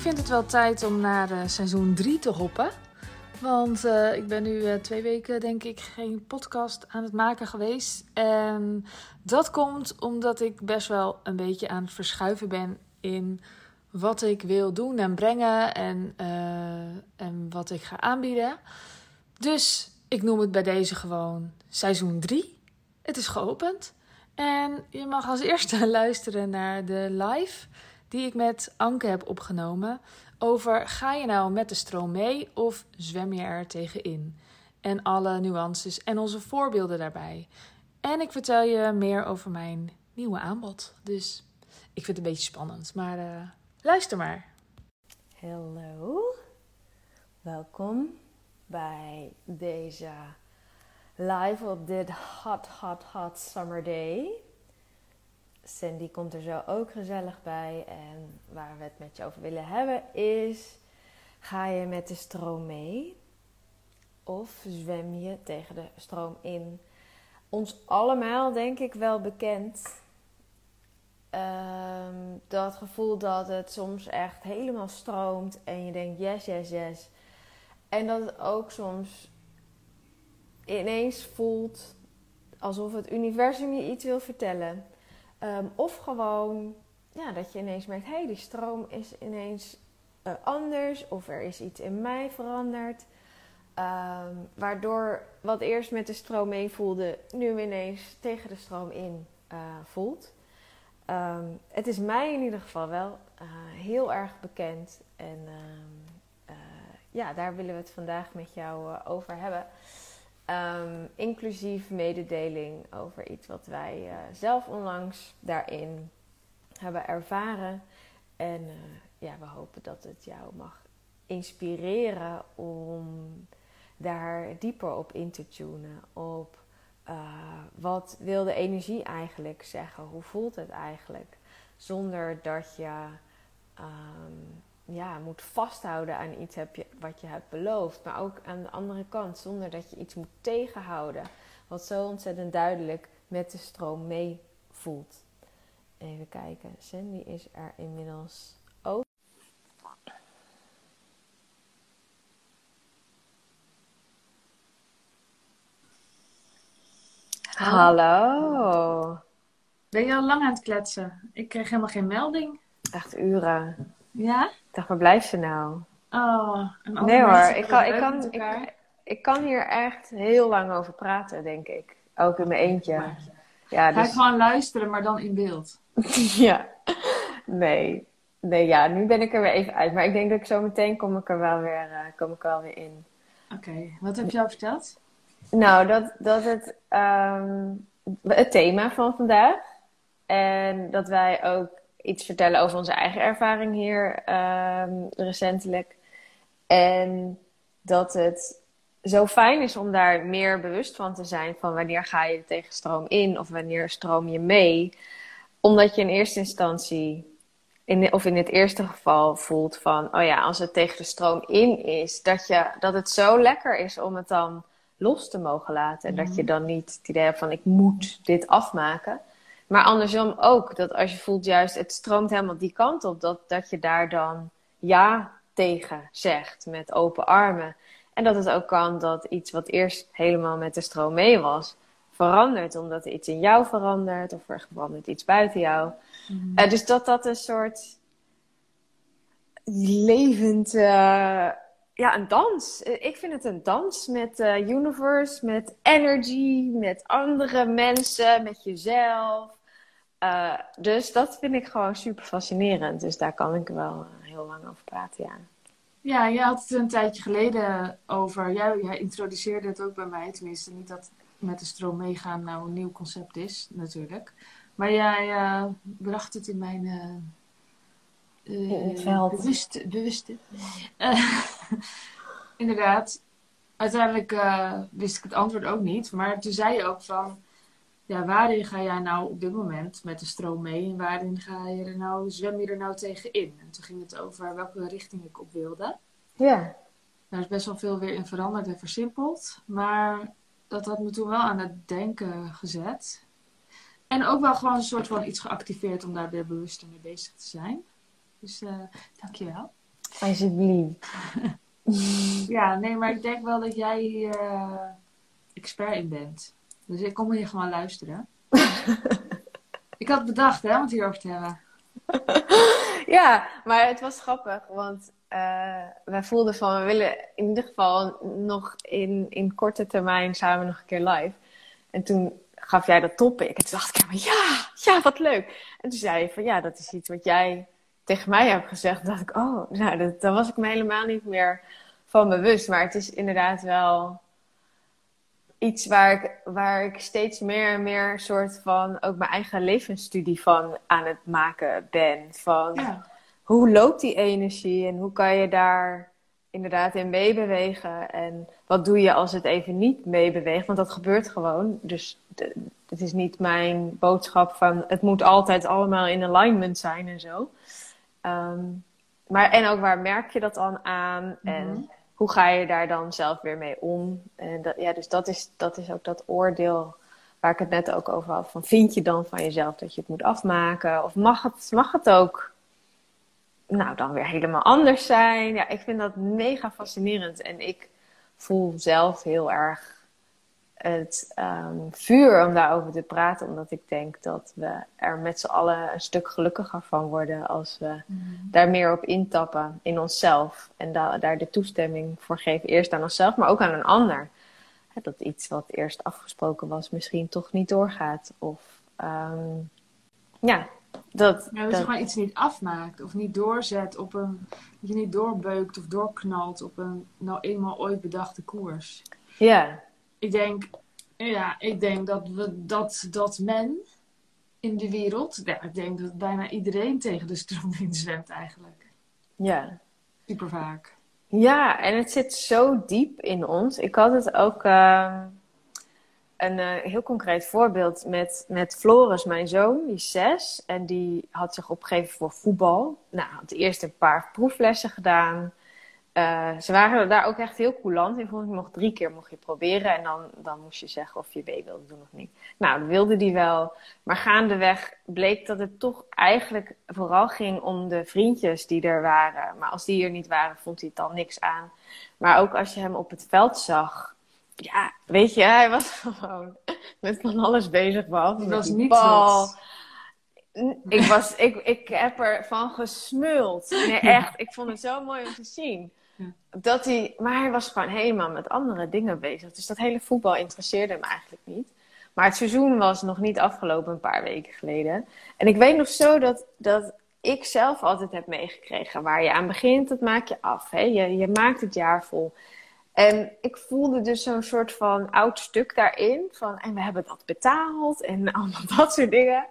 vind het wel tijd om naar uh, seizoen 3 te hoppen. Want uh, ik ben nu uh, twee weken, denk ik, geen podcast aan het maken geweest. En dat komt omdat ik best wel een beetje aan het verschuiven ben in wat ik wil doen en brengen en, en wat ik ga aanbieden. Dus ik noem het bij deze gewoon seizoen 3. Het is geopend. En je mag als eerste luisteren naar de live die ik met Anke heb opgenomen. Over ga je nou met de stroom mee of zwem je er tegenin? En alle nuances en onze voorbeelden daarbij. En ik vertel je meer over mijn nieuwe aanbod. Dus ik vind het een beetje spannend, maar uh, luister maar. Hallo, welkom bij deze live op dit hot, hot, hot summer day. Sandy komt er zo ook gezellig bij. En waar we het met je over willen hebben is: ga je met de stroom mee? Of zwem je tegen de stroom in? Ons allemaal, denk ik, wel bekend. Um, dat gevoel dat het soms echt helemaal stroomt en je denkt yes, yes, yes. En dat het ook soms ineens voelt alsof het universum je iets wil vertellen. Um, of gewoon ja, dat je ineens merkt: hé, hey, die stroom is ineens uh, anders. Of er is iets in mij veranderd. Um, waardoor wat eerst met de stroom mee voelde, nu ineens tegen de stroom in uh, voelt. Um, het is mij in ieder geval wel uh, heel erg bekend. En ja, daar willen we het vandaag met jou over hebben. Um, inclusief mededeling over iets wat wij uh, zelf onlangs daarin hebben ervaren. En uh, ja, we hopen dat het jou mag inspireren om daar dieper op in te tunen. Op uh, wat wil de energie eigenlijk zeggen? Hoe voelt het eigenlijk? Zonder dat je um, ja, moet vasthouden aan iets heb je, wat je hebt beloofd. Maar ook aan de andere kant, zonder dat je iets moet tegenhouden. Wat zo ontzettend duidelijk met de stroom mee voelt. Even kijken, Sandy is er inmiddels ook. Hallo. Ben je al lang aan het kletsen? Ik kreeg helemaal geen melding. Echt uren. Ja? Ik dacht, waar blijft ze nou? Oh, nee hoor, ik kan, ik, kan, ik, ik, kan hier echt heel lang over praten, denk ik. Ook in mijn eentje. Ja, dus... Ga gewoon luisteren, maar dan in beeld. ja, nee. Nee, ja, nu ben ik er weer even uit. Maar ik denk dat ik zo meteen kom ik er wel weer, uh, kom ik wel weer in. Oké, wat heb je al verteld? Nou, dat, dat het, um, het thema van vandaag. En dat wij ook iets vertellen over onze eigen ervaring hier um, recentelijk. En dat het zo fijn is om daar meer bewust van te zijn van wanneer ga je tegen stroom in of wanneer stroom je mee. Omdat je in eerste instantie, in, of in het eerste geval, voelt van, oh ja, als het tegen de stroom in is, dat, je, dat het zo lekker is om het dan los te mogen laten. En dat mhm. je dan niet het idee hebt van, ik moet dit afmaken. Maar andersom ook, dat als je voelt juist, het stroomt helemaal die kant op, dat, dat je daar dan ja tegen zegt met open armen. En dat het ook kan dat iets wat eerst helemaal met de stroom mee was, verandert. Omdat er iets in jou verandert of er verandert iets buiten jou. Mm dus dat dat een soort levend, uh, ja, een dans. Ik vind het een dans met uh, universe, met energy, met andere mensen, met jezelf. Uh, dus dat vind ik gewoon super fascinerend. Dus daar kan ik wel uh, heel lang over praten, ja. Ja, je had het een tijdje geleden over. Jij, jij introduceerde het ook bij mij. Tenminste, niet dat met de stroom meegaan nou een nieuw concept is, natuurlijk. Maar jij uh, bracht het in mijn. veld. Bewuste. bewuste. inderdaad. Uiteindelijk wist ik het antwoord ook niet. Maar toen zei je ook van ja, waarin ga jij nou op dit moment met de stroom mee en waarin ga je er nou, zwem je er nou tegen in? En toen ging het over welke richting ik op wilde. Ja. Daar is best wel veel weer in veranderd en versimpeld, maar dat had me toen wel aan het denken gezet. En ook wel gewoon een soort van iets geactiveerd om daar weer bewuster mee bezig te zijn. Dus uh, dankjewel. Alsjeblieft. ja, nee, maar ik denk wel dat jij hier uh, expert in bent. Dus ik kom hier gewoon luisteren. ik had bedacht, hè, om het hierover te hebben. ja, maar het was grappig, want uh, wij voelden van we willen in ieder geval nog in, in korte termijn samen nog een keer live. En toen gaf jij dat topic. En toen dacht ik, ja, ja, wat leuk. En toen zei je van ja, dat is iets wat jij tegen mij hebt gezegd. Toen dacht ik, oh, nou, daar was ik me helemaal niet meer van bewust. Maar het is inderdaad wel iets waar ik, waar ik steeds meer en meer soort van ook mijn eigen levensstudie van aan het maken ben. Van ja. hoe loopt die energie en hoe kan je daar inderdaad in meebewegen. En wat doe je als het even niet meebeweegt? Want dat gebeurt gewoon. Dus het is niet mijn boodschap van het moet altijd allemaal in alignment zijn en zo. Ehm, maar en ook waar merk je dat dan aan? En mhm. Hoe ga je daar dan zelf weer mee om? En dat, ja, dus dat is, dat is ook dat oordeel waar ik het net ook over had. Van vind je dan van jezelf dat je het moet afmaken? Of mag het, mag het ook nou, dan weer helemaal anders zijn. Ja, ik vind dat mega fascinerend. En ik voel zelf heel erg het um, vuur om daarover te praten. Omdat ik denk dat we er met z'n allen een stuk gelukkiger van worden als we mhm. daar meer op intappen in onszelf. En da daar de toestemming voor geven. Eerst aan onszelf, maar ook aan een ander. dat iets wat eerst afgesproken was misschien toch niet doorgaat. Of um, ja, dat, ja, dat, je gewoon iets niet afmaakt of niet doorzet op een. Dat je niet doorbeukt of doorknalt op een nou eenmaal ooit bedachte koers. Ja. Ik denk, ja, ik denk dat, we, dat, dat men in de wereld, ja, ik denk dat bijna iedereen tegen de stroom in zwemt eigenlijk. Ja. Super vaak. Ja, en het zit zo diep in ons. Ik had het ook. Uh een uh, heel concreet voorbeeld met, met Floris, mijn zoon, die is zes. En die had zich opgegeven voor voetbal. Nou, had eerst een paar proeflessen gedaan. Uh, ze waren daar ook echt heel coulant in. Volgens mij mocht drie keer mocht je proberen. En dan, dan moest je zeggen of je mee wilde doen of niet. Nou, dat wilde die wel. Maar gaandeweg bleek dat het toch eigenlijk vooral ging om de vriendjes die er waren. Maar als die er niet waren, vond hij het dan niks aan. Maar ook als je hem op het veld zag ja, weet je, hij was gewoon met van alles bezig. Behalve was niet bal. Ik, was, ik, ik heb ervan gesmuld. Nee, echt. Ik vond het zo mooi om te zien. Dat hij, maar hij was gewoon helemaal met andere dingen bezig. Dus dat hele voetbal interesseerde hem eigenlijk niet. Maar het seizoen was nog niet afgelopen een paar weken geleden. En ik weet nog zo dat, dat ik zelf altijd heb meegekregen. Waar je aan begint, dat maak je af. Hè? Je, je maakt het jaar vol. En ik voelde dus zo'n soort van oud stuk daarin. Van, en we hebben dat betaald en allemaal dat soort dingen.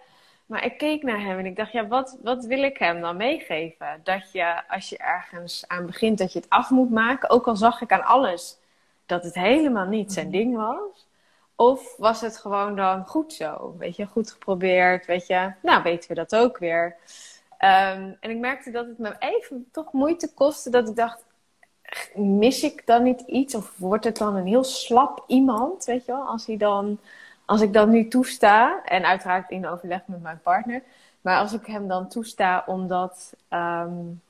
Maar ik keek naar hem en ik dacht, ja, wat, wat wil ik hem dan meegeven? Dat je, als je ergens aan begint, dat je het af moet maken. Ook al zag ik aan alles dat het helemaal niet zijn ding was. Of was het gewoon dan goed zo? Weet je, goed geprobeerd, weet je. Nou, weten we dat ook weer. Ehm, en ik merkte dat het me even toch moeite kostte. Dat ik dacht, mis ik dan niet iets? Of wordt het dan een heel slap iemand, weet je wel? Als, hij dan, als ik dan nu toesta, en uiteraard in overleg met mijn partner, maar als ik hem dan toesta omdat, um,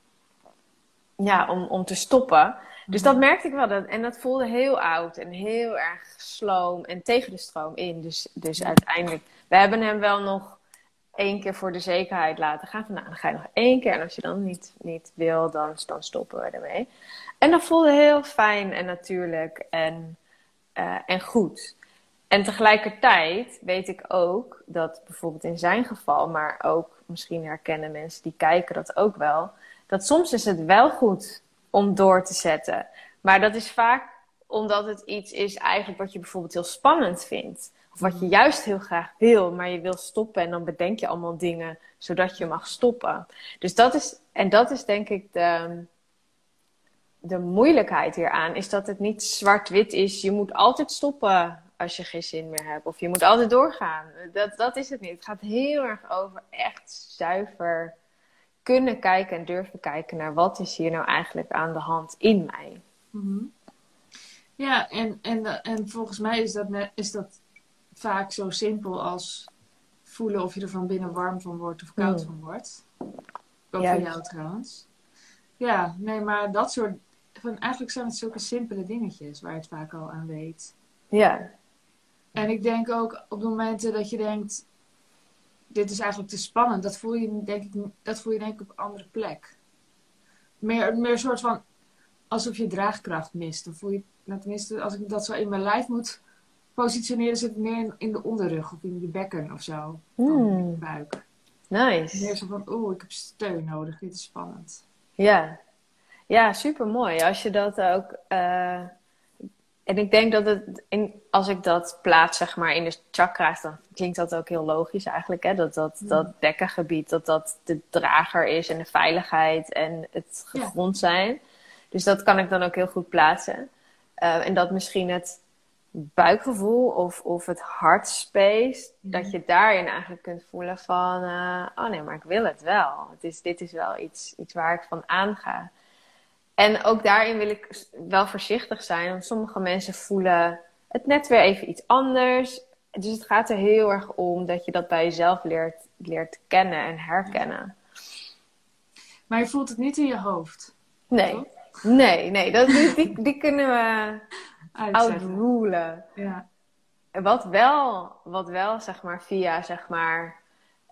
ja, om, om te stoppen. Dus dat merkte ik wel. Dat, en dat voelde heel oud en heel erg sloom en tegen de stroom in. Dus, dus uiteindelijk, we hebben hem wel nog één keer voor de zekerheid laten gaan. Van, nou, dan ga je nog één keer. En als je dan niet, niet wil, dan, dan stoppen we ermee. En dat voelde heel fijn en natuurlijk en, uh, en goed. En tegelijkertijd weet ik ook dat bijvoorbeeld in zijn geval, maar ook misschien herkennen mensen die kijken dat ook wel, dat soms is het wel goed om door te zetten. Maar dat is vaak omdat het iets is eigenlijk wat je bijvoorbeeld heel spannend vindt. Of wat je juist heel graag wil, maar je wil stoppen en dan bedenk je allemaal dingen zodat je mag stoppen. Dus dat is, en dat is denk ik de, de moeilijkheid hieraan is dat het niet zwart-wit is. Je moet altijd stoppen als je geen zin meer hebt. Of je moet altijd doorgaan. Dat, dat is het niet. Het gaat heel erg over echt zuiver kunnen kijken en durven kijken naar wat is hier nou eigenlijk aan de hand in mij. Mm Ja, en, en, en volgens mij is dat, net, is dat vaak zo simpel als voelen of je er van binnen warm van wordt of koud mm. van wordt. Ook voor jou trouwens. Ja, nee, maar dat soort... Van, eigenlijk zijn het zulke simpele dingetjes waar je het vaak al aan weet. Ja. En ik denk ook op de momenten dat je denkt... Dit is eigenlijk te spannend. Dat voel je denk ik, dat voel je denk ik op een andere plek. Meer, meer een soort van... Alsof je draagkracht mist. Dan voel je... Nou, tenminste, als ik dat zo in mijn lijf moet positioneren... Zit het meer in, de onderrug of in je bekken of zo. Hmm. In je buik. Nice. Meer zo van, oeh, ik heb steun nodig. Dit is spannend. Ja, ja super mooi. Als je dat ook. eh, en ik denk dat het, in, als ik dat plaats zeg maar in de chakra's, dan klinkt dat ook heel logisch eigenlijk. Hè? Dat, dat, dat bekkengebied, dat dat de drager is en de veiligheid en het gegrond zijn. Dus dat kan ik dan ook heel goed plaatsen. Eh, en dat misschien het buikgevoel of, of het hartspace, dat je daarin eigenlijk kunt voelen van, eh, oh nee, maar ik wil het wel. Het is, dit is wel iets, iets waar ik van aanga. En ook daarin wil ik wel voorzichtig zijn, want sommige mensen voelen het net weer even iets anders. Dus het gaat er heel erg om dat je dat bij jezelf leert, leert kennen en herkennen. Maar je voelt het niet in je hoofd. Nee, nee, nee, dat, die, die, kunnen we outrulen. Ja. Wat wel, wat wel, zeg maar, via, zeg maar,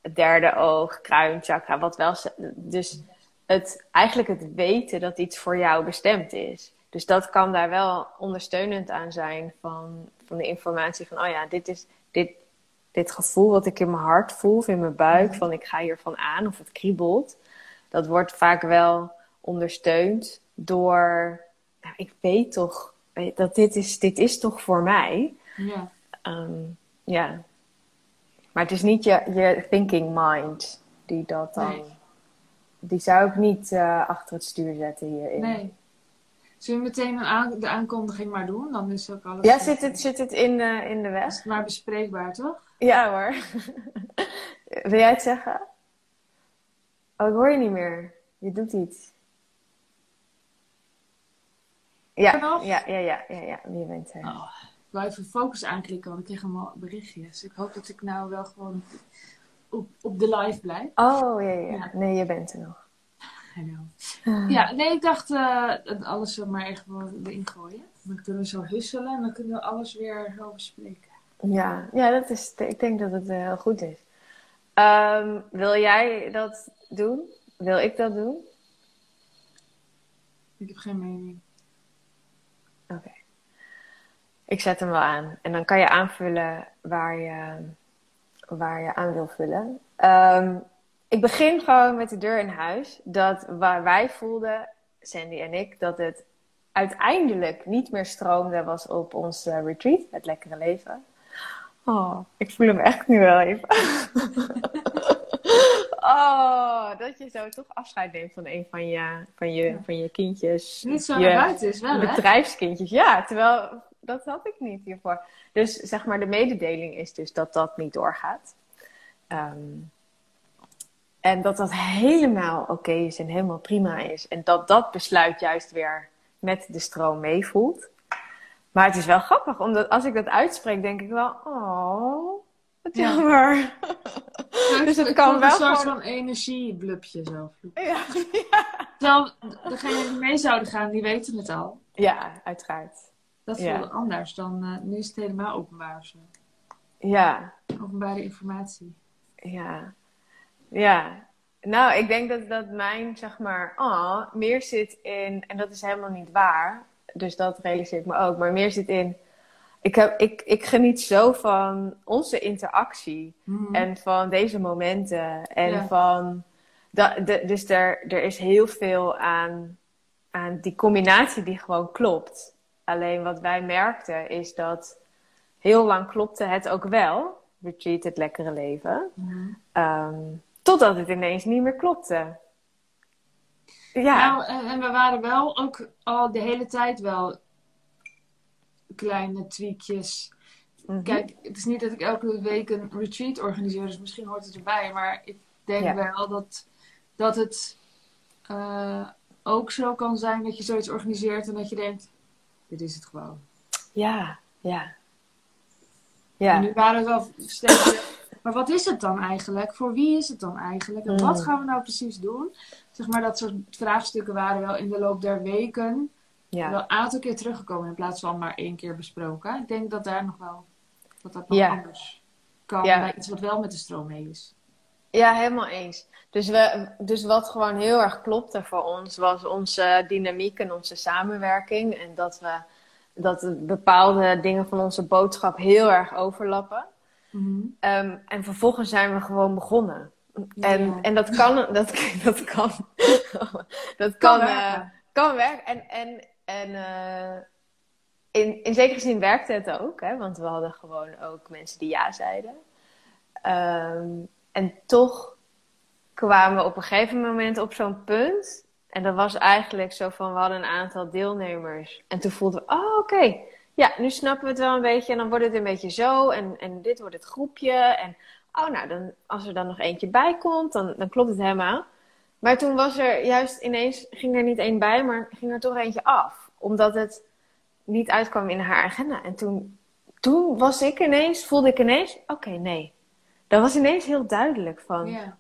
het derde oog, kruinchakra, wat wel, dus het, eigenlijk het weten dat iets voor jou bestemd is. Dus dat kan daar wel ondersteunend aan zijn van, van de informatie van, oh ja, dit is, dit, dit gevoel wat ik in mijn hart voel, of in mijn buik, van ik ga hiervan aan, of het kriebelt. Dat wordt vaak wel ondersteund door, nou, ik weet toch, dat dit is, dit is toch voor mij. ja. Ehm, ja. Maar het is niet je, je thinking mind die dat dan. Nee. Die zou ik niet eh, achter het stuur zetten hierin. Nee. Zullen we meteen een aan- de aankondiging maar doen? Dan is ook alles... Ja, zit het, zit het in, eh, in de het maar bespreekbaar, toch? Ja hoor. Wil jij het zeggen? Oh, ik hoor je niet meer. Je doet iets. Ja, ja, ja, ja, ja, ja. Je bent er. Oh, ik wou even focus aanklikken, want ik kreeg allemaal berichtjes. Ik hoop dat ik nou wel gewoon op, op de live blijf. Oh, ja, ja. Nee, je bent er nog. Know. Ja, nee, ik dacht dat alles er maar echt wel erin gooien. Dan kunnen we zo husselen en dan kunnen we alles weer zo bespreken. Ja, ja dat is, ik denk dat het eh, heel goed is. Ehm, wil jij dat doen? Wil ik dat doen? Ik heb geen mening. Oké. Ik zet hem wel aan. En dan kan je aanvullen waar je, waar je aan wil vullen. Ehm, ik begin gewoon met de deur in huis. Dat waar wij voelden, Sandy en ik, dat het uiteindelijk niet meer stroomde was op ons eh, retreat, het lekkere leven. Oh, ik voel hem echt nu wel even. oh, dat je zo toch afscheid neemt van een van je, van je, van je kindjes. Niet zo je naar buiten is wel, hè? bedrijfskindjes. Ja, terwijl dat had ik niet hiervoor. Dus zeg maar, de mededeling is dus dat dat niet doorgaat. Ehm, en dat dat helemaal oké is en helemaal prima is. En dat dat besluit juist weer met de stroom meevoelt. Maar het is wel grappig, omdat als ik dat uitspreek, denk ik wel, oh, wat Ja. jammer. dus het kan wel een soort gewoon... van energieblubje zo. Ja, Terwijl degenen die mee zouden gaan, die weten het al. ja, uiteraard. Dat Ja. voelde anders dan eh, nu is het helemaal openbaar of zo. Ja, Openbare informatie. Ja, ja. Nou, ik denk dat, dat mijn, zeg maar, ah, meer zit in, en dat is helemaal niet waar, dus dat realiseer ik me ook, maar meer zit in, ik, heb, ik, ik geniet zo van onze interactie Mhm. en van deze momenten en Ja. van, dat, de, dus er, er is heel veel aan, aan die combinatie die gewoon klopt. Alleen wat wij merkten is dat heel lang klopte het ook wel, retreat het lekkere leven. Mhm. Ehm, totdat het ineens niet meer klopte. Ja, Nou, en, en we waren wel ook al de hele tijd wel kleine tweakjes. mhm. Kijk, het is niet dat ik elke week een retreat organiseer, dus misschien hoort het erbij. Maar ik denk Ja. wel dat, dat het eh, ook zo kan zijn dat je zoiets organiseert en dat je denkt, dit is het gewoon. ja, ja. En Ja, nu waren we wel steeds maar wat is het dan eigenlijk? Voor wie is het dan eigenlijk? En wat Mm. gaan we nou precies doen? zeg maar, dat soort vraagstukken waren wel in de loop der weken Ja. wel een aantal keer teruggekomen in plaats van maar één keer besproken. Ik denk dat daar nog wel, dat dat nog Ja. anders kan Ja. bij iets wat wel met de stroom mee is. Ja, helemaal eens. Dus, we, dus wat gewoon heel erg klopte voor ons, was onze dynamiek en onze samenwerking. En dat we dat de bepaalde dingen van onze boodschap heel erg overlappen. Ehm, en vervolgens zijn we gewoon begonnen. En, Ja. en dat kan, dat, dat kan, dat kan, Kan eh, werken. kan werken. En, en, en eh, in, in zekere zin werkte het ook, hè? want we hadden gewoon ook mensen die ja zeiden. Ehm, en toch kwamen we op een gegeven moment op zo'n punt. En dat was eigenlijk zo van, we hadden een aantal deelnemers. En toen voelden we, oh oké, ja, nu snappen we het wel een beetje. En dan wordt het een beetje zo. En, en dit wordt het groepje. En oh nou, dan, als er dan nog eentje bij komt, dan, dan klopt het helemaal. Maar toen was er juist ineens, ging er niet één bij, maar ging er toch eentje af. Omdat het niet uitkwam in haar agenda. En toen, toen was ik ineens, voelde ik ineens, oké, nee. Dat was ineens heel duidelijk van, Ja.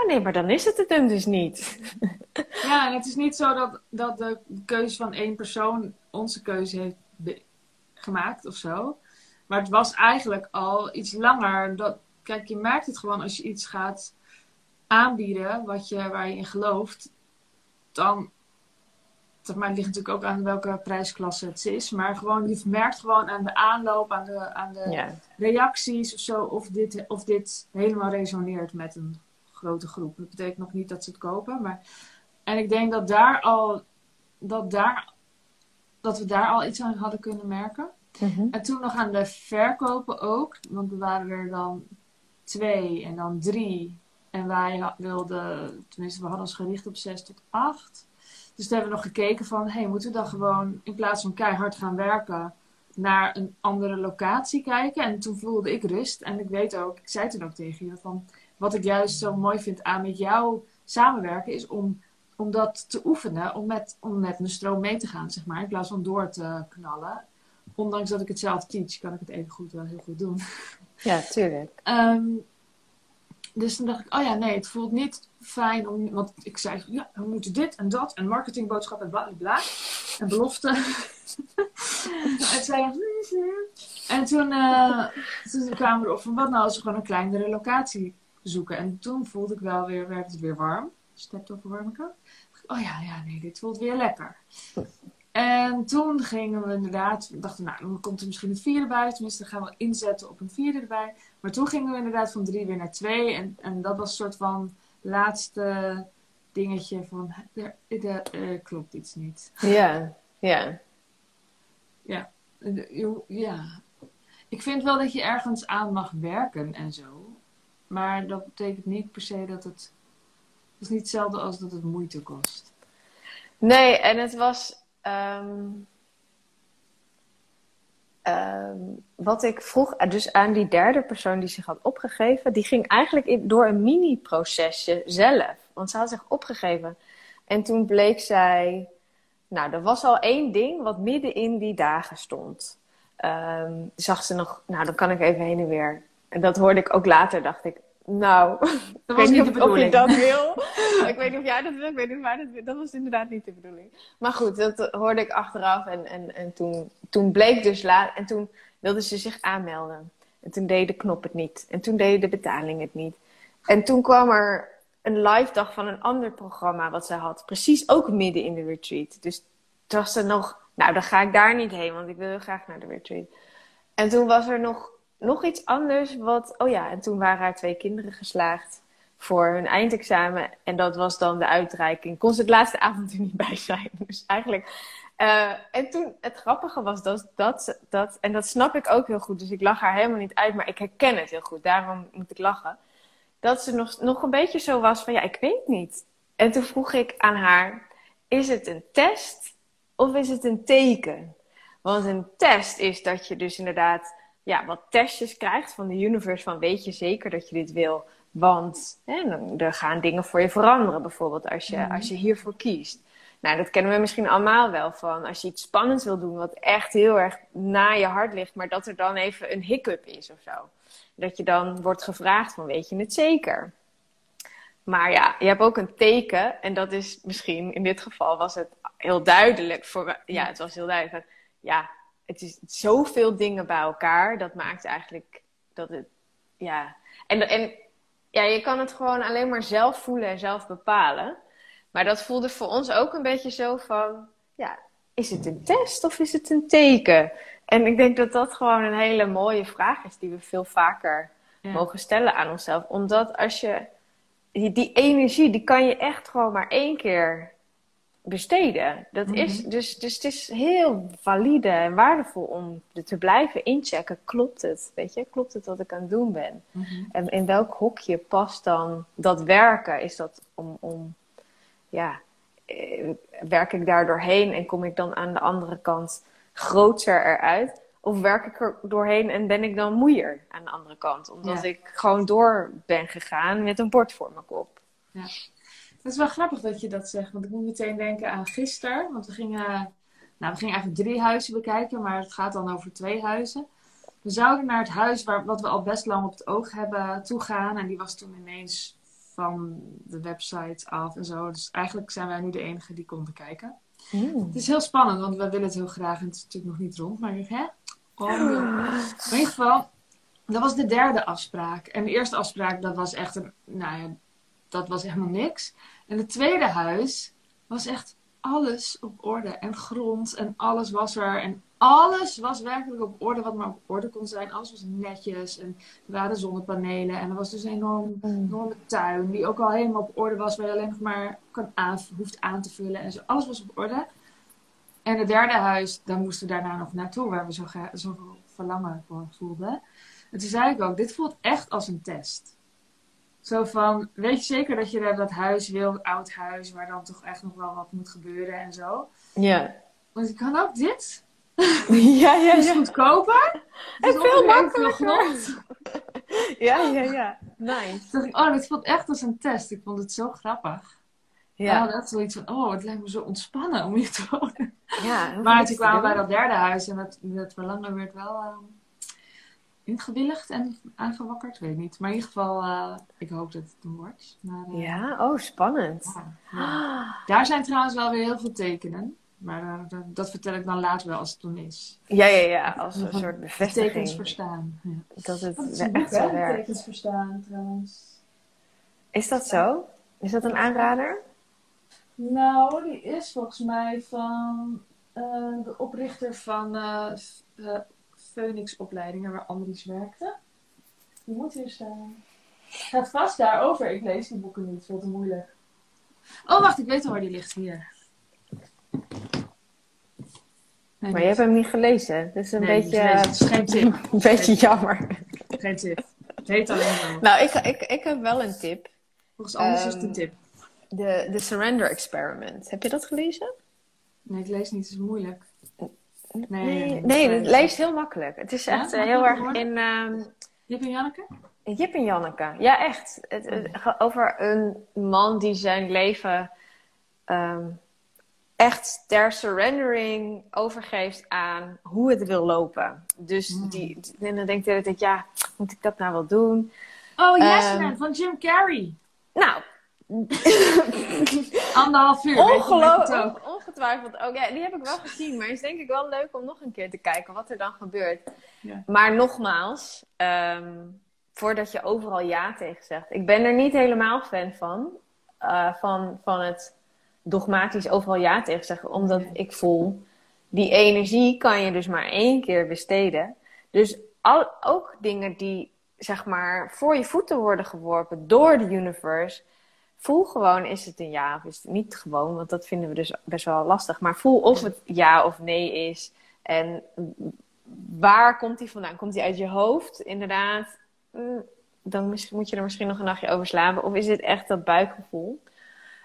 Oh nee, maar dan is het het hem dus niet. ja, en het is niet zo dat, dat de keuze van één persoon onze keuze heeft gemaakt of zo. Maar het was eigenlijk al iets langer. Dat, kijk, je merkt het gewoon als je iets gaat aanbieden wat je, waar je in gelooft. Dan, maar, het ligt natuurlijk ook aan welke prijsklasse het is. Maar gewoon, je merkt gewoon aan de aanloop, aan de, aan de Ja, reacties of zo, of dit, of dit helemaal resoneert met een grote groep. Dat betekent nog niet dat ze het kopen, maar. En ik denk dat daar al, dat daar, dat we daar al iets aan hadden kunnen merken. Mhm. En toen nog aan de verkopen ook, want er waren er dan twee en dan drie. En wij wilden, tenminste, we hadden ons gericht op zes tot acht. Dus toen hebben we nog gekeken van, hey, moeten we dan gewoon in plaats van keihard gaan werken, naar een andere locatie kijken? En toen voelde ik rust. En ik weet ook, ik zei toen ook tegen je, van wat ik juist zo mooi vind aan met jou samenwerken, is om, om dat te oefenen, om met, om met mijn stroom mee te gaan, zeg maar, in plaats van door te knallen. Ondanks dat ik het zelf teach, kan ik het even goed wel heel goed doen. ja tuurlijk. Ehm, dus toen dacht ik, oh ja, nee, het voelt niet fijn om. Want ik zei, ja, we moeten dit en dat en marketingboodschap en bla bla bla. En beloften. en zei En toen, eh, toen kwamen we erop van, wat nou als we gewoon een kleinere locatie zoeken. En toen voelde ik wel weer, werd het weer warm. Stept over warme kant. Oh ja, ja, nee, dit voelt weer lekker. En toen gingen we inderdaad, dachten nou, dan komt er misschien een vierde bij. Tenminste, dan gaan we inzetten op een vierde erbij. Maar toen gingen we inderdaad van drie weer naar twee. En, en dat was een soort van laatste dingetje van, er, er, er klopt iets niet. Ja, ja. Je- Ja. Ik vind wel dat je ergens aan mag werken en zo. Maar dat betekent niet per se dat het... Het is niet hetzelfde als dat het moeite kost. Nee, en het was. ehm, ehm, wat ik vroeg, eh, dus aan die derde persoon die zich had opgegeven, die ging eigenlijk door een mini-procesje zelf. Want ze had zich opgegeven. En toen bleek zij. Nou, er was al één ding wat midden in die dagen stond. Ehm, zag ze nog, nou, dan kan ik even heen en weer. En dat hoorde ik ook later, dacht ik. Nou, Dat ik was weet niet de of, of je bedoeling. dat wil. ik weet niet of jij dat wil. Ik weet niet of wij dat wil. Dat was inderdaad niet de bedoeling. Maar goed, dat hoorde ik achteraf. En, en, en toen, toen bleek dus laat. En toen wilde ze zich aanmelden. En toen deed de knop het niet. En toen deed de betaling het niet. En toen kwam er een live dag van een ander programma wat zij had. Precies ook midden in de retreat. Dus toen was ze nog, nou dan ga ik daar niet heen, want ik wil heel graag naar de retreat. En toen was er nog, nog iets anders wat, oh ja, en toen waren haar twee kinderen geslaagd voor hun eindexamen. En dat was dan de uitreiking. Kon ze het laatste avond er niet bij zijn. Dus eigenlijk. eh, en toen, het grappige was dat, dat, dat, en dat snap ik ook heel goed, dus ik lach haar helemaal niet uit, maar ik herken het heel goed, daarom moet ik lachen. Dat ze nog, nog een beetje zo was van, ja, ik weet niet. En toen vroeg ik aan haar, is het een test of is het een teken? Want een test is dat je dus inderdaad ja, wat testjes krijgt van de universe van weet je zeker dat je dit wil. Want hè, er gaan dingen voor je veranderen, bijvoorbeeld als je, Mhm. als je hiervoor kiest. Nou, dat kennen we misschien allemaal wel van als je iets spannends wil doen, wat echt heel erg na je hart ligt, maar dat er dan even een hiccup is of zo. Dat je dan wordt gevraagd van weet je het zeker? Maar ja, je hebt ook een teken. En dat is misschien, in dit geval was het heel duidelijk. Voor, ja, het was heel duidelijk. Ja, het is zoveel dingen bij elkaar. Dat maakt eigenlijk dat het, ja. En, en ja, je kan het gewoon alleen maar zelf voelen en zelf bepalen. Maar dat voelde voor ons ook een beetje zo van, ja, is het een test of is het een teken? En ik denk dat dat gewoon een hele mooie vraag is die we veel vaker mogen stellen aan onszelf. Omdat als je die, die, energie, die kan je echt gewoon maar één keer besteden. Dat mhm. is, dus, dus het is heel valide en waardevol om te blijven inchecken. Klopt het? Weet je, klopt het wat ik aan het doen ben? Mhm. En in welk hokje past dan dat werken? Is dat om, om ja, eh, werk ik daar doorheen en kom ik dan aan de andere kant groter eruit? Of werk ik er doorheen en ben ik dan moeier aan de andere kant? Omdat ik gewoon door ben gegaan met een bord voor mijn kop. Ja. Het is wel grappig dat je dat zegt. Want ik moet meteen denken aan gisteren. Want we gingen, nou, we gingen eigenlijk drie huizen bekijken. Maar het gaat dan over twee huizen. We zouden naar het huis waar, wat we al best lang op het oog hebben toegaan. En die was toen ineens van de website af en zo. Dus eigenlijk zijn wij nu de enige die konden kijken. Mm. Het is heel spannend, want we willen het heel graag. En het is natuurlijk nog niet rond. Maar hè? Oh, in ieder geval, dat was de derde afspraak. En de eerste afspraak, dat was echt een, nou ja, dat was helemaal niks. En het tweede huis was echt alles op orde. En grond en alles was er. En alles was werkelijk op orde wat maar op orde kon zijn. Alles was netjes. En er waren zonnepanelen. En er was dus een enorm, mm. enorme tuin. Die ook al helemaal op orde was. Waar je alleen nog maar kan aan, hoeft aan te vullen. En zo. Alles was op orde. En het derde huis, daar moesten we daarna nog naartoe. Waar we zo, zoveel verlangen voor voelden. En toen zei ik ook, dit voelt echt als een test. Zo van, weet je zeker dat je dat huis wil, oud huis, waar dan toch echt nog wel wat moet gebeuren en zo. Ja. Want je kan ook dit. Ja, ja, ja. goedkoper. En veel makkelijker. ja, ja, ja. Nice. Dacht ik, oh, dit voelt echt als een test. Ik vond het zo grappig. Ja. Oh, dat is zoiets van, oh, het lijkt me zo ontspannen om hier te wonen. Ja, maar toen kwamen we bij dat derde huis en dat, dat verlangen werd wel... Ehm, ingewilligd en aangewakkerd, weet ik niet. Maar in ieder geval, uh, ik hoop dat het een wordt. Maar, uh, ja, oh, spannend. Ja, Daar zijn trouwens wel weer heel veel tekenen. Maar uh, dat, dat, vertel ik dan later wel als het toen is. Ja, ja, ja, als een soort bevestiging. Tekens verstaan. Ja. Dat het dat echt zo werkt. Tekens verstaan, trouwens. Is dat zo? Is dat een aanrader? Nou, die is volgens mij van de oprichter van Phoenix-opleidingen waar Andries werkte. Die moet hier staan. Gaat vast daarover. Ik lees die boeken niet, veel te moeilijk. Oh, wacht, ik weet al waar die ligt hier. Nee, maar je hebt hem niet gelezen. Dus een beetje. Het is geen tip. een beetje jammer. Geen tip. Het heet alleen maar. Nou, ik, ik, ik heb wel een tip. Volgens anders is het een ehm, tip. De, de Surrender Experiment. Heb je dat gelezen? Nee, ik lees niet. Het is moeilijk. Nee, nee, het leest heel makkelijk. Het is echt eh, heel erg in... Um, Jip en Janneke? Jip en Janneke, ja echt. Het, over een man die zijn leven ehm, echt ter surrendering overgeeft aan hoe het wil lopen. Dus hmm. die, en dan denkt hij dat ja, moet ik dat nou wel doen? Oh, Yes um, Man van Jim Carrey. Nou, Anderhalf uur. Ongelooflijk. Ongetwijfeld ook. Ja, die heb ik wel gezien. Maar is denk ik wel leuk om nog een keer te kijken wat er dan gebeurt. Ja. Maar nogmaals, ehm, voordat je overal ja tegen zegt. Ik ben er niet helemaal fan van. Uh, van, van het dogmatisch overal ja tegen zeggen. Omdat ik voel, die energie kan je dus maar één keer besteden. Dus al, ook dingen die zeg maar voor je voeten worden geworpen door de universe voel gewoon, is het een ja of is het niet gewoon? Want dat vinden we dus best wel lastig. Maar voel of het ja of nee is. En waar komt die vandaan? Komt die uit je hoofd? Inderdaad. Mm, dan moet je er misschien nog een nachtje over slapen. Of is het echt dat buikgevoel?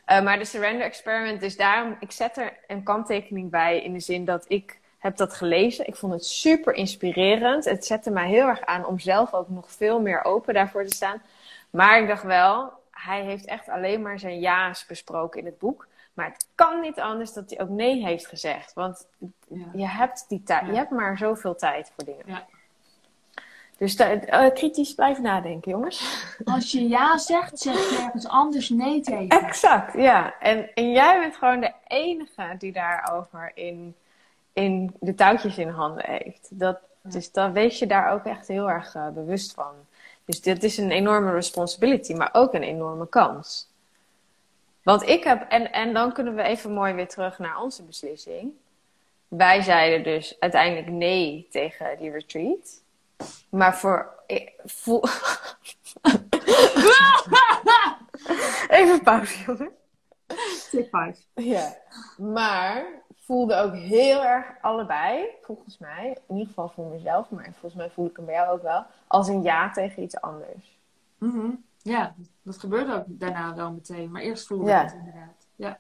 Uh, maar de surrender experiment, dus daarom, ik zet er een kanttekening bij in de zin dat ik heb dat gelezen. Ik vond het super inspirerend. Het zette mij heel erg aan om zelf ook nog veel meer open daarvoor te staan. Maar ik dacht wel, hij heeft echt alleen maar zijn ja's besproken in het boek. Maar het kan niet anders dat hij ook nee heeft gezegd. Want je hebt die tijd, je hebt maar zoveel tijd voor dingen. Ja. Dus eh, kritisch blijven nadenken, jongens. Als je ja zegt, zeg je ergens anders nee tegen. Exact, ja. En, en jij bent gewoon de enige die daarover in, in de touwtjes in handen heeft. Dat, dus dan wees je daar ook echt heel erg eh, bewust van. Dus dit is een enorme responsibility, maar ook een enorme kans. Want ik heb, en, en dan kunnen we even mooi weer terug naar onze beslissing. Wij zeiden dus uiteindelijk nee tegen die retreat. Maar voor. Ik voel... Even pauze, jongen. Take. Ja. Maar voelde ook heel erg allebei, volgens mij, in ieder geval voor mezelf, maar volgens mij voel ik hem bij jou ook wel, als een ja tegen iets anders. Mhm. Ja, dat gebeurde ook daarna wel meteen. Maar eerst voelde ik het inderdaad. Ja.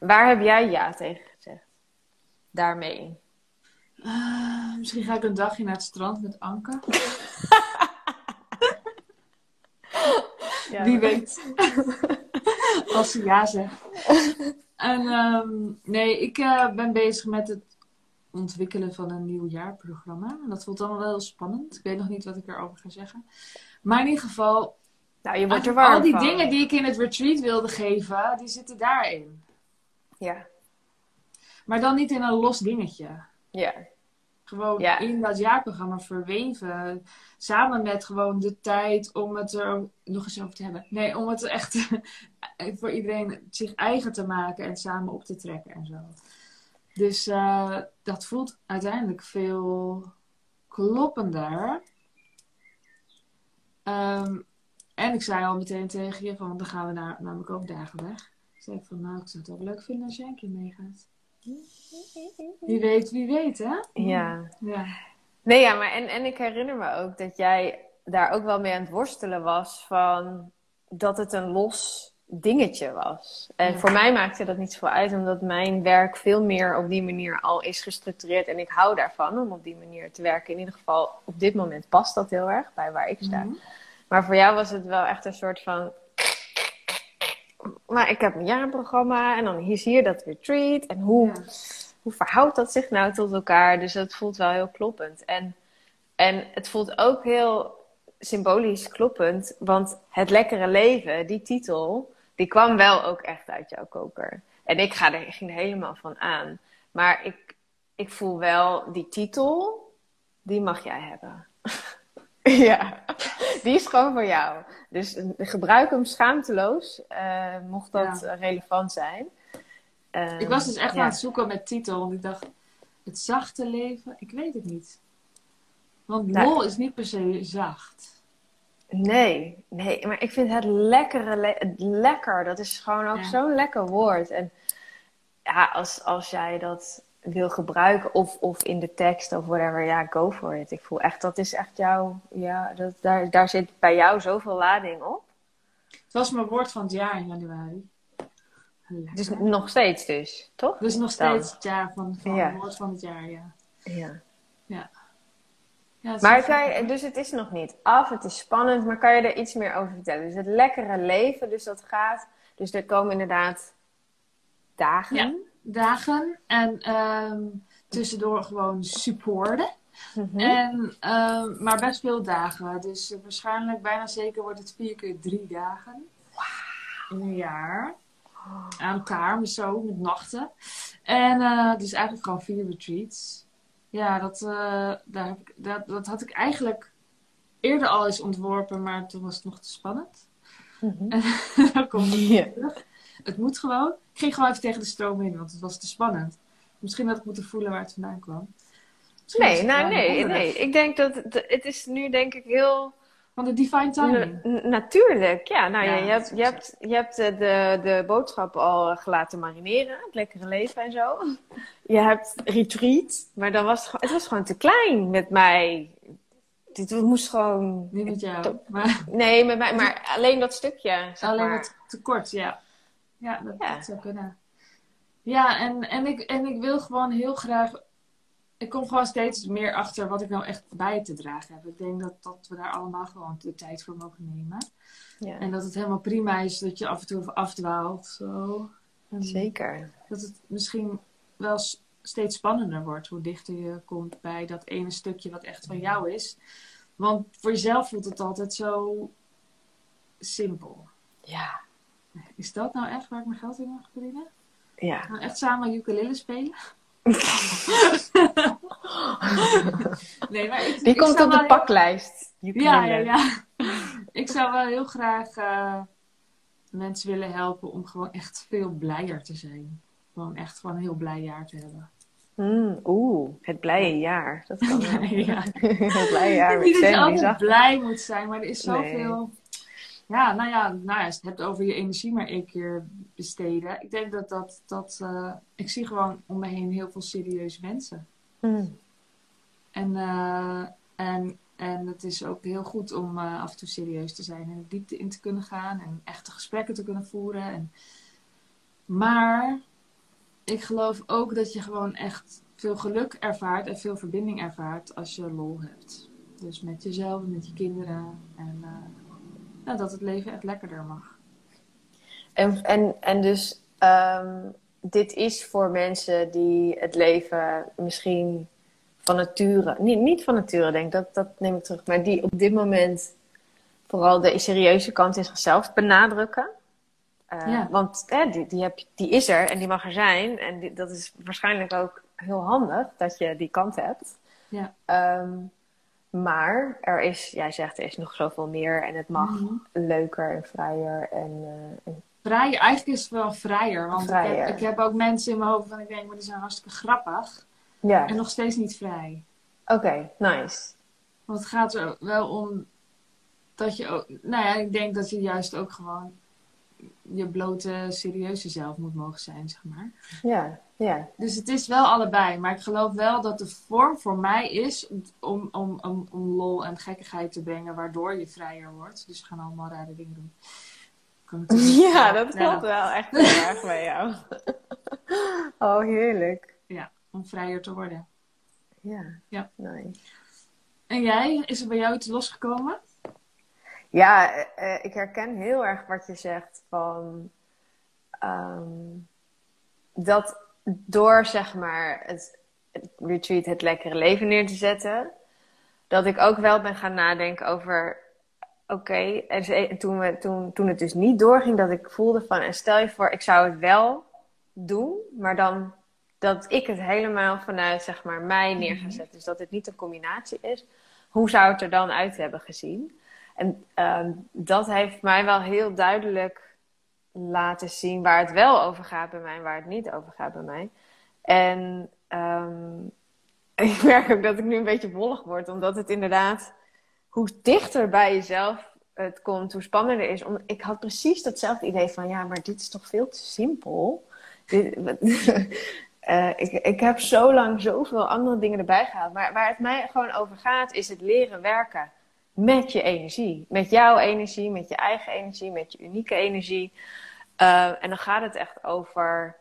Waar heb jij ja tegen gezegd? Daarmee. Uh, misschien ga ik een dagje naar het strand met Anke. ja, Wie weet. Als ze ja zegt. En um, nee, ik uh, ben bezig met het ontwikkelen van een nieuw jaarprogramma. En dat voelt allemaal wel heel spannend. Ik weet nog niet wat ik erover ga zeggen. Maar in ieder geval. Nou, je wordt er warm Al die dingen die ik in het retreat wilde geven, die zitten daarin. Ja. Maar dan niet in een los dingetje. Ja. Gewoon in dat jaarprogramma verweven. Samen met gewoon de tijd om het er nog eens over te hebben. Nee, om het echt voor iedereen zich eigen te maken en samen op te trekken en zo. Dus uh, dat voelt uiteindelijk veel kloppender. Um, en ik zei al meteen tegen je van, dan gaan we naar, namelijk ook dagen weg. Ik zei van, nou, ik zou het ook leuk vinden als jij een keer meegaat. Wie weet, wie weet, hè? Ja. ja. Nee, ja, maar en, en ik herinner me ook dat jij daar ook wel mee aan het worstelen was van dat het een los dingetje was. En voor mij maakte dat niet zoveel uit, omdat mijn werk veel meer op die manier al is gestructureerd. En ik hou daarvan om op die manier te werken. In ieder geval, op dit moment past dat heel erg bij waar ik sta. Mhm. Maar voor jou was het wel echt een soort van. Maar ik heb een jaarprogramma en dan is hier dat retreat. En hoe, hoe verhoudt dat zich nou tot elkaar? Dus dat voelt wel heel kloppend. En, en het voelt ook heel symbolisch kloppend, want het lekkere leven, die titel, die kwam wel ook echt uit jouw koker. En ik ga er, ging er helemaal van aan. Maar ik, ik voel wel, die titel, die mag jij hebben. ja, die is gewoon voor jou. Dus gebruik hem schaamteloos, uh, mocht dat relevant zijn. ik was dus echt aan het zoeken met titel, want ik dacht, het zachte leven, ik weet het niet. Want nou, lol is niet per se zacht. Nee, nee, maar ik vind het lekkere, lekker, dat is gewoon ook zo'n lekker woord. En ja, als, als jij dat wil gebruiken of, of in de tekst of whatever, ja, go for it. Ik voel echt, dat is echt jouw, ja, dat, daar, daar zit bij jou zoveel lading op. Het was mijn woord van het jaar in januari. Dus nog steeds dus, toch? Dus nog steeds het jaar van, van het woord van het jaar, ja. Ja. Ja. Ja, maar kan je, dus het is nog niet af, het is spannend, maar kan je er iets meer over vertellen? Dus het lekkere leven, dus dat gaat, dus er komen inderdaad dagen. Dagen en um, tussendoor gewoon supporten. Mhm. en, um, maar best veel dagen, dus uh, waarschijnlijk bijna zeker wordt het vier keer drie dagen wow. in een jaar. Aan elkaar, zo, met nachten. En uh, dus eigenlijk gewoon vier retreats. Ja, dat, uh, daar heb ik, dat, dat had ik eigenlijk eerder al eens ontworpen, maar toen was het nog te spannend. Mm dan komt het yeah. terug. Het moet gewoon. Ik ging gewoon even tegen de stroom in, want het was te spannend. Misschien had ik moeten voelen waar het vandaan kwam. nee, nou, nee, nee. Ik denk dat het, het is nu denk ik heel van de divine timing. natuurlijk, ja. Nou, ja, je, hebt, je, hebt, je hebt de, de, de boodschap al gelaten marineren. Het lekkere leven en zo. Je hebt retreat. Maar dan was het, het was gewoon te klein met mij. Dit moest gewoon... Niet met jou. Maar... Nee, met mij, maar alleen dat stukje. Zeg alleen maar. wat tekort, ja. Ja, dat, ja. dat zou kunnen. Ja, en, en, ik, en ik wil gewoon heel graag ik kom gewoon steeds meer achter wat ik nou echt bij te dragen heb. Ik denk dat, dat we daar allemaal gewoon de tijd voor mogen nemen. Ja. En dat het helemaal prima is dat je af en toe afdwaalt. Zo. Zeker. Dat het misschien wel steeds spannender wordt. Hoe dichter je komt bij dat ene stukje wat echt van jou is. Want voor jezelf voelt het altijd zo simpel. Ja. Is dat nou echt waar ik mijn geld in mag verdienen? Ja. Nou, echt samen ukulele spelen? nee, maar ik, Die ik komt op de paklijst. Ja, ja, ja. ik zou wel heel graag eh, mensen willen helpen om gewoon echt veel blijer te zijn. Gewoon echt gewoon een heel blij jaar te hebben. Mm, Oeh, het blije jaar. Dat kan wel. Jaar. het blije jaar met Niet dat je altijd blij moet zijn, maar er is Nee. Ja, nou ja, nou ja, als je het hebt over je energie maar één keer besteden. Ik denk dat dat... dat eh, ik zie gewoon om me heen heel veel serieuze mensen. Mm. En, eh, en, en het is ook heel goed om eh, af en toe serieus te zijn en de diepte in te kunnen gaan en echte gesprekken te kunnen voeren. En... Maar ik geloof ook dat je gewoon echt veel geluk ervaart en veel verbinding ervaart als je lol hebt. Dus met jezelf met je kinderen. En nou, dat het leven echt lekkerder mag. En, en, en dus ehm, dit is voor mensen die het leven misschien van nature, niet, niet van nature denk ik, dat, dat neem ik terug, maar die op dit moment vooral de serieuze kant in zichzelf benadrukken. Eh, Ja. Want die, die, heb, die is er en die mag er zijn. En die- dat is waarschijnlijk ook heel handig dat je die kant hebt. Ja. Ehm, maar er is, jij zegt, er is nog zoveel meer en het mag Mhm. leuker en vrijer en, eh, en Vrijer, eigenlijk is het wel vrijer. Want Ik, heb, ik heb ook mensen in mijn hoofd van ik denk, maar die zijn hartstikke grappig. Ja, En nog steeds niet vrij. oké, nice. Want het gaat er wel om dat je ook, nou ja, ik denk dat je juist ook gewoon je blote, serieuze zelf moet mogen zijn, zeg maar. Ja, ja. Dus het is wel allebei, maar ik geloof wel dat de vorm voor mij is om, om, om, om lol en gekkigheid te brengen, waardoor je vrijer wordt. Dus we gaan allemaal rare dingen doen. Ja, dat klopt wel echt heel erg bij jou. Oh, heerlijk. Ja, om vrijer te worden. Ja, Ja. nice. En jij, is er bij jou iets losgekomen? Ja, eh, eh, ik herken heel erg wat je zegt van ehm, dat door zeg maar het, het retreat, het lekkere leven neer te zetten, dat ik ook wel ben gaan nadenken over oké, en toen, we, toen, toen het dus niet doorging, dat ik voelde van en stel je voor, ik zou het wel doen, maar dan dat ik het helemaal vanuit zeg maar mij neer ga zetten, dus dat het niet een combinatie is. Hoe zou het er dan uit hebben gezien? En ehm, dat heeft mij wel heel duidelijk laten zien waar het wel over gaat bij mij en waar het niet over gaat bij mij. En ehm, ik merk ook dat ik nu een beetje wollig word, omdat het inderdaad, hoe dichter bij jezelf het komt, hoe spannender is. Om, ik had precies datzelfde idee van, ja, maar dit is toch veel te simpel. Eh, ik, ik heb zo lang zoveel andere dingen erbij gehaald. Maar waar het mij gewoon over gaat, is het leren werken met je energie. Met jouw energie, met je eigen energie, met je unieke energie. Uh, en dan gaat het echt over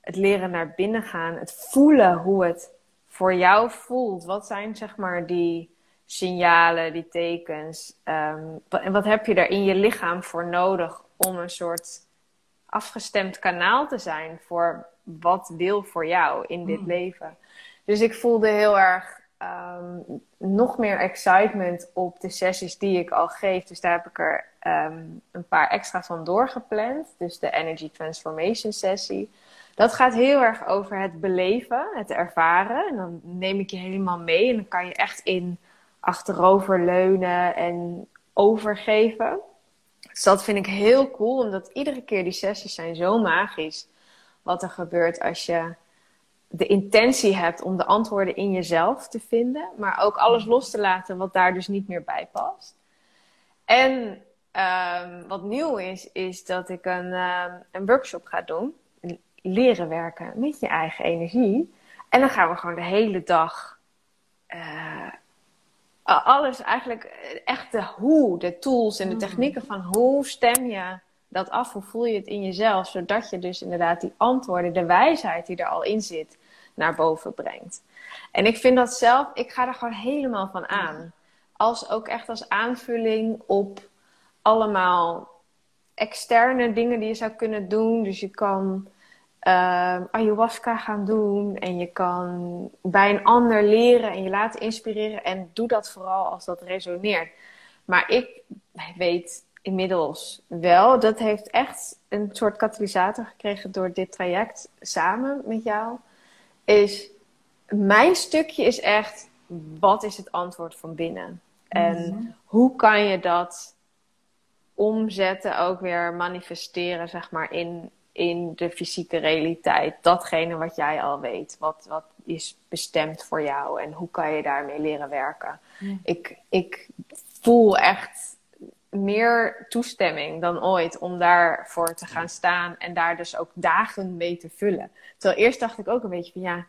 het leren naar binnen gaan. Het voelen hoe het voor jou voelt. Wat zijn zeg maar die signalen, die tekens? Um, en wat heb je daar in je lichaam voor nodig om een soort afgestemd kanaal te zijn voor wat wil voor jou in dit mm. leven? Dus ik voelde heel erg um, nog meer excitement op de sessies die ik al geef. Dus daar heb ik er um, een paar extra van doorgepland. Dus de Energy Transformation sessie. Dat gaat heel erg over het beleven, het ervaren. En dan neem ik je helemaal mee. En dan kan je echt in achterover leunen en overgeven. Dus dat vind ik heel cool. Omdat iedere keer die sessies zijn zo magisch. Wat er gebeurt als je de intentie hebt om de antwoorden in jezelf te vinden, maar ook alles los te laten wat daar dus niet meer bij past. En um, wat nieuw is, is dat ik een, um, een workshop ga doen. Leren werken met je eigen energie. En dan gaan we gewoon de hele dag uh, alles eigenlijk, echt de hoe, de tools en de technieken van hoe stem je dat af, hoe voel je het in jezelf, zodat je dus inderdaad die antwoorden, de wijsheid die er al in zit, naar boven brengt. En ik vind dat zelf, ik ga er gewoon helemaal van aan. Als ook echt als aanvulling op allemaal externe dingen die je zou kunnen doen. Dus je kan ehm, ayahuasca gaan doen. En je kan bij een ander leren en je laten inspireren. En doe dat vooral als dat resoneert. Maar ik weet inmiddels wel, dat heeft echt een soort katalysator gekregen door dit traject samen met jou. Is mijn stukje is echt, wat is het antwoord van binnen? En Mhm. hoe kan je dat omzetten, ook weer manifesteren, zeg maar, in, in de fysieke realiteit? Datgene wat jij al weet, wat, wat is bestemd voor jou en hoe kan je daarmee leren werken? Ik, ik voel echt meer toestemming dan ooit om daarvoor te gaan staan en daar dus ook dagen mee te vullen. Terwijl eerst dacht ik ook een beetje van ja,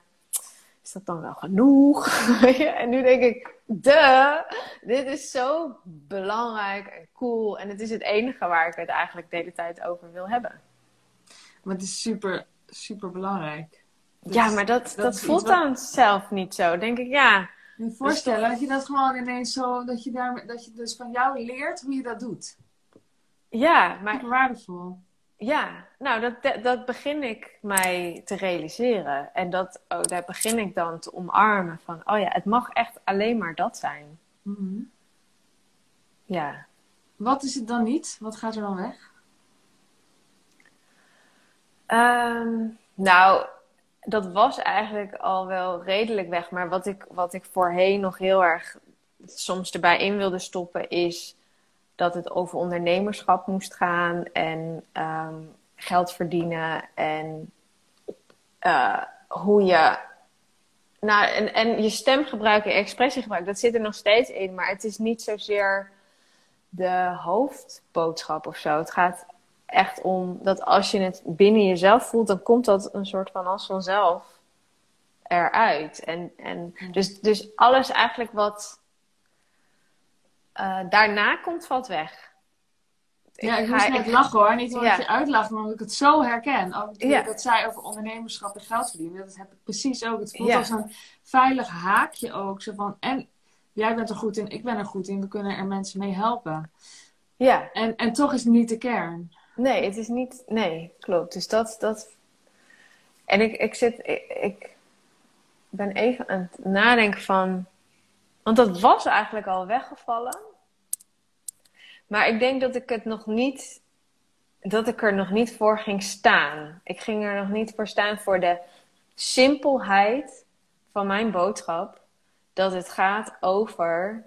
is dat dan wel genoeg? en nu denk ik, de, dit is zo belangrijk en cool. En het is het enige waar ik het eigenlijk de hele tijd over wil hebben. Maar het is super, super belangrijk. Dus ja, maar dat, dat voelt wat- dan zelf niet zo. Denk ik, ja. Je je voorstellen dat je dat gewoon ineens zo, dat je, daar, dat je dus van jou leert hoe je dat doet. Ja, maar Super waardevol. Ja, nou, dat, dat, dat begin ik mij te realiseren. En dat, oh, daar begin ik dan te omarmen van, oh ja, het mag echt alleen maar dat zijn. Mhm. Ja. Wat is het dan niet? Wat gaat er dan weg? Ehm, nou, dat was eigenlijk al wel redelijk weg. Maar wat ik, wat ik voorheen nog heel erg soms erbij in wilde stoppen, is dat het over ondernemerschap moest gaan en ehm, geld verdienen en eh, hoe je. Nou, en, en je stem gebruiken, je expressie gebruiken, dat zit er nog steeds in, maar het is niet zozeer de hoofdboodschap of zo. Het gaat echt om dat als je het binnen jezelf voelt, dan komt dat een soort van als vanzelf eruit. En, en dus, dus alles eigenlijk wat eh, daarna komt, valt weg. Ja, ik moest net lachen hoor. Niet omdat Ja. je uitlacht, maar omdat ik het zo herken. Ook Ja. dat zei over ondernemerschap en geld verdienen. Dat heb ik precies ook. Het voelt Ja. als een veilig haakje ook. Zo van, en jij bent er goed in, ik ben er goed in. We kunnen er mensen mee helpen. Ja, En, en toch is het niet de kern. Nee, het is niet. Nee, klopt. Dus dat. dat... En ik, ik zit. Ik, ik ben even aan het nadenken van. Want dat was eigenlijk al weggevallen. Maar ik denk dat ik het nog niet. Dat ik er nog niet voor ging staan. Ik ging er nog niet voor staan voor de simpelheid van mijn boodschap. Dat het gaat over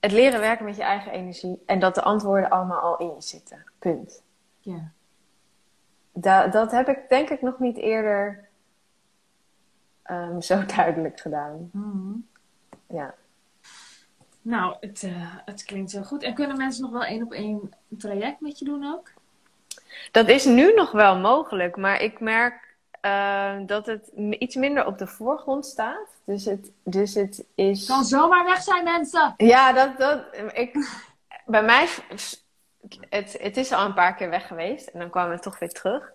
het leren werken met je eigen energie. En dat de antwoorden allemaal al in je zitten. Punt. Ja. Da dat heb ik denk ik nog niet eerder ehm, zo duidelijk gedaan. Mhm. Ja. Nou, het, eh, het klinkt heel goed. En kunnen mensen nog wel één op één traject met je doen ook? Dat is nu nog wel mogelijk, maar ik merk eh, dat het iets minder op de voorgrond staat. Dus het, dus het is. Kan zomaar weg zijn, mensen! Ja, dat, dat, ik, bij mij, het, het is al een paar keer weg geweest en dan kwam het toch weer terug.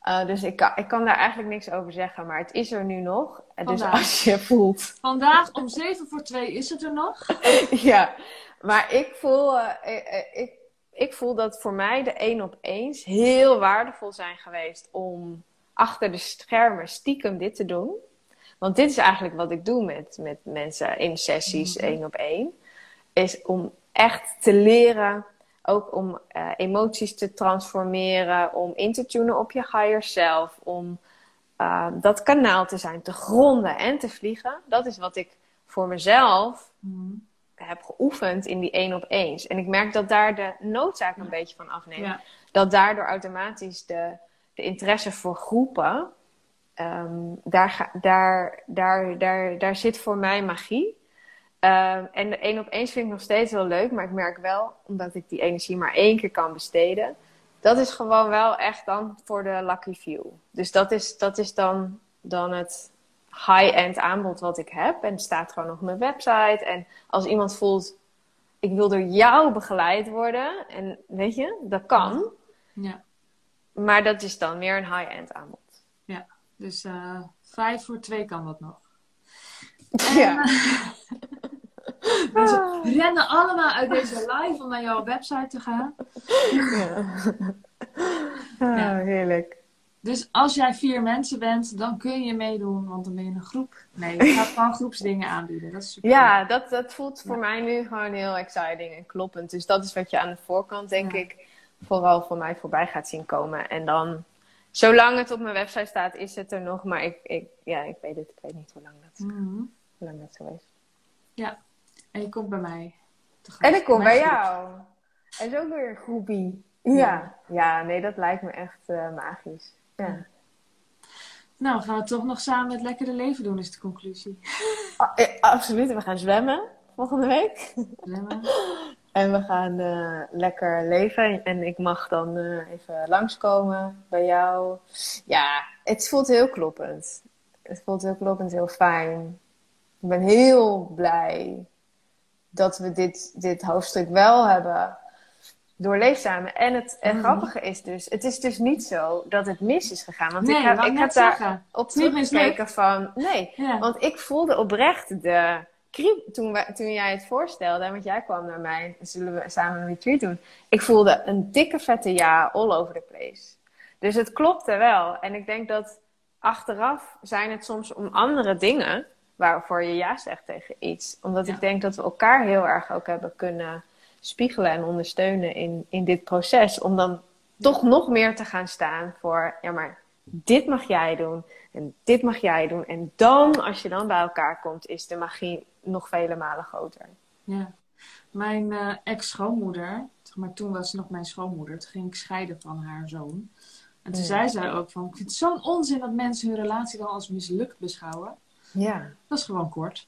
Eh, dus ik kan, ik kan daar eigenlijk niks over zeggen, maar het is er nu nog. Dus als je voelt, Vandaag om 7 voor 2 is het er nog. ja, maar ik voel, eh, ik, ik- ik, ik voel dat voor mij de één op eens heel waardevol zijn geweest om achter de schermen stiekem dit te doen. Want dit is eigenlijk wat ik doe met, met mensen in sessies Mhm. één op één. Is om echt te leren, ook om eh, emoties te transformeren, om in te tunen op je higher self, om eh, dat kanaal te zijn, te gronden en te vliegen. Dat is wat ik voor mezelf Mhm. heb geoefend in die één op eens. En ik merk dat daar de noodzaak een Ja. beetje van afneemt. Ja. Dat daardoor automatisch de, de interesse voor groepen, ehm, daar, daar, daar, daar, daar zit voor mij magie. Ehm, en de één op eens vind ik nog steeds wel leuk, maar ik merk wel, omdat ik die energie maar één keer kan besteden, dat is gewoon wel echt dan voor de lucky few. Dus dat is, dat is dan, dan het high-end aanbod wat ik heb. En het staat gewoon op mijn website. En als iemand voelt, ik wil door jou begeleid worden, en weet je, dat kan. Ja. Maar dat is dan meer een high-end aanbod. Dus eh 5 voor 2 kan dat nog. Ja. Mensen rennen allemaal uit deze live om naar jouw website te gaan. ja. Ah, heerlijk. Dus als jij vier mensen bent, dan kun je meedoen, want dan ben je een groep. Nee, je gaat gewoon groepsdingen aanbieden. Dat is super. Ja, dat, dat voelt voor mij nu gewoon heel exciting en kloppend. Dus dat is wat je aan de voorkant, denk Ja. ik, vooral voor mij voorbij gaat zien komen. En dan, zolang het op mijn website staat, is het er nog. Maar ik, ik, ja, ik weet het. Ik weet niet hoe lang dat, Mhm. hoe lang dat zo is. En je komt bij mij. En ik kom bij groep. jou. En is ook weer een groepie. Ja. ja, nee, dat lijkt me echt eh, magisch. Ja. Nou, gaan we toch nog samen het lekkere leven doen, is de conclusie. Ah, eh, absoluut. We gaan zwemmen volgende week. Remmen. En we gaan eh, lekker leven. En ik mag dan eh, even langskomen bij jou. Ja, het voelt heel kloppend. Het voelt heel kloppend, heel fijn. Ik ben heel blij dat we dit, dit hoofdstuk wel hebben doorleefd samen. En het en Mhm. grappige is dus, het is dus niet zo dat het mis is gegaan. Want Nee, ik heb, ik heb daar op teruggekeken van... Nee, Ja. want ik voelde oprecht de kriep toen, toen jij het voorstelde. Want jij kwam naar mij, zullen we samen een retreat doen. Ik voelde een dikke vette ja all over the place. Dus het klopte wel. En ik denk dat achteraf zijn het soms om andere dingen waarvoor je ja zegt tegen iets. Omdat Ja. ik denk dat we elkaar heel erg ook hebben kunnen spiegelen en ondersteunen in, in dit proces. Om dan toch nog meer te gaan staan voor, ja maar dit mag jij doen en dit mag jij doen. En dan, als je dan bij elkaar komt, is de magie nog vele malen groter. Ja. Mijn eh, ex-schoonmoeder, maar, toen was ze nog mijn schoonmoeder, toen ging ik scheiden van haar zoon. En toen Ja. zei zij ook van, ik vind het zo'n onzin dat mensen hun relatie dan als mislukt beschouwen. Ja. Dat is gewoon kort.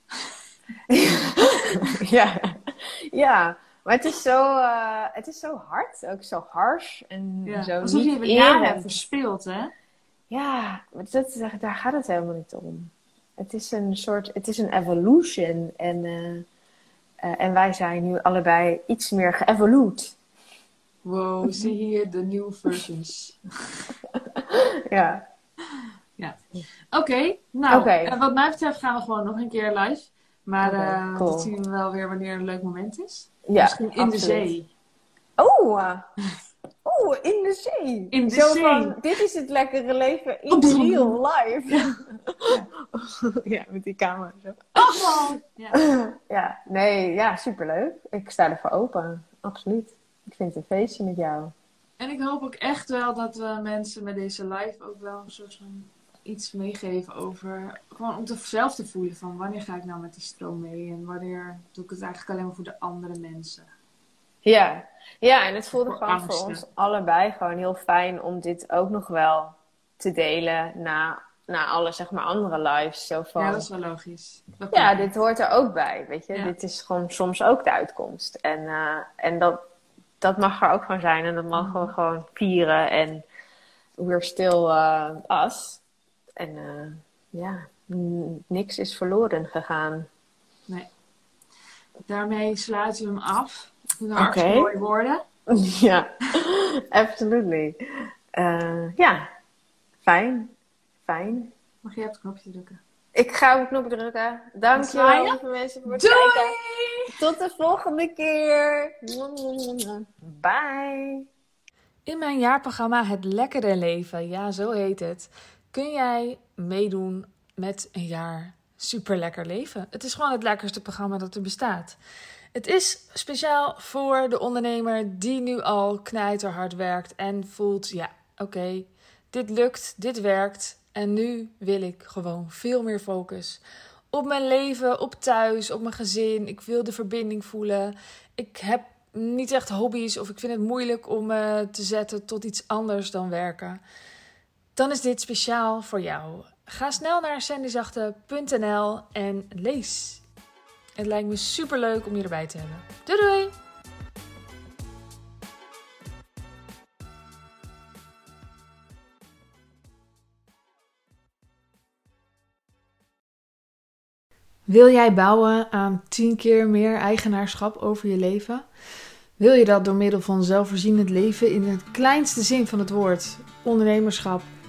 ja. ja, maar het is zo, eh, het is zo hard, ook zo harsh en Ja. zo Alsof niet je het jaren verspeeld, hè? Ja, maar dat, daar gaat het helemaal niet om. Het is een soort, het is een evolution en, eh, eh, en wij zijn nu allebei iets meer geëvolued. Wow, zie hier de nieuwe versions. Ja. Oké, nou, eh, wat mij betreft gaan we gewoon nog een keer live. Maar eh, cool. dat zien we wel weer wanneer een leuk moment is. ja Misschien in de zee. Oeh, eh, oeh, in de zee. In de Zo zee. van, dit is het lekkere leven in real life. Ja, met die camera zo. Oh, ja. Ja, nee, ja, superleuk. Ik sta ervoor open, absoluut. Ik vind het een feestje met jou. En ik hoop ook echt wel dat we mensen met deze live ook wel een soort van iets meegeven over. Gewoon om te, zelf te voelen van wanneer ga ik nou met die stroom mee en wanneer doe ik het eigenlijk alleen maar voor de andere mensen. Ja, ja en het voelde Voor gewoon voor ons allebei gewoon heel fijn om dit ook nog wel te delen na, na alle, zeg maar, andere lives. Zo van, Ja, ja, dat is wel logisch. Klopt. dit hoort er ook bij, weet je. Ja. Dit is gewoon soms ook de uitkomst. En, eh, en dat, dat mag er ook gewoon zijn en dat mogen Mhm. we gewoon vieren en we're still uh, us. En eh, ja, niks is verloren gegaan. Daarmee sluiten we hem af. Dat Oké. hartstikke mooie woorden. ja, absolutely. Eh, ja, fijn. Fijn. Mag jij op het knopje drukken? Ik ga op de knop drukken. Dankjewel, lieve mensen, voor het Doei! kijken. Tot de volgende keer. Bye. In mijn jaarprogramma Het Lekkere Leven, ja zo heet het, kun jij meedoen met een jaar super lekker leven. Het is gewoon het lekkerste programma dat er bestaat. Het is speciaal voor de ondernemer die nu al knijterhard werkt en voelt, ja oké, dit lukt, dit werkt en nu wil ik gewoon veel meer focus op mijn leven, op thuis, op mijn gezin. Ik wil de verbinding voelen. Ik heb niet echt hobby's of ik vind het moeilijk om me te zetten tot iets anders dan werken. Dan is dit speciaal voor jou. Ga snel naar sandyzachte.nl en lees. Het lijkt me super leuk om je erbij te hebben. Doei doei! Wil jij bouwen aan 10 keer meer eigenaarschap over je leven? Wil je dat door middel van zelfvoorzienend leven in het kleinste zin van het woord, ondernemerschap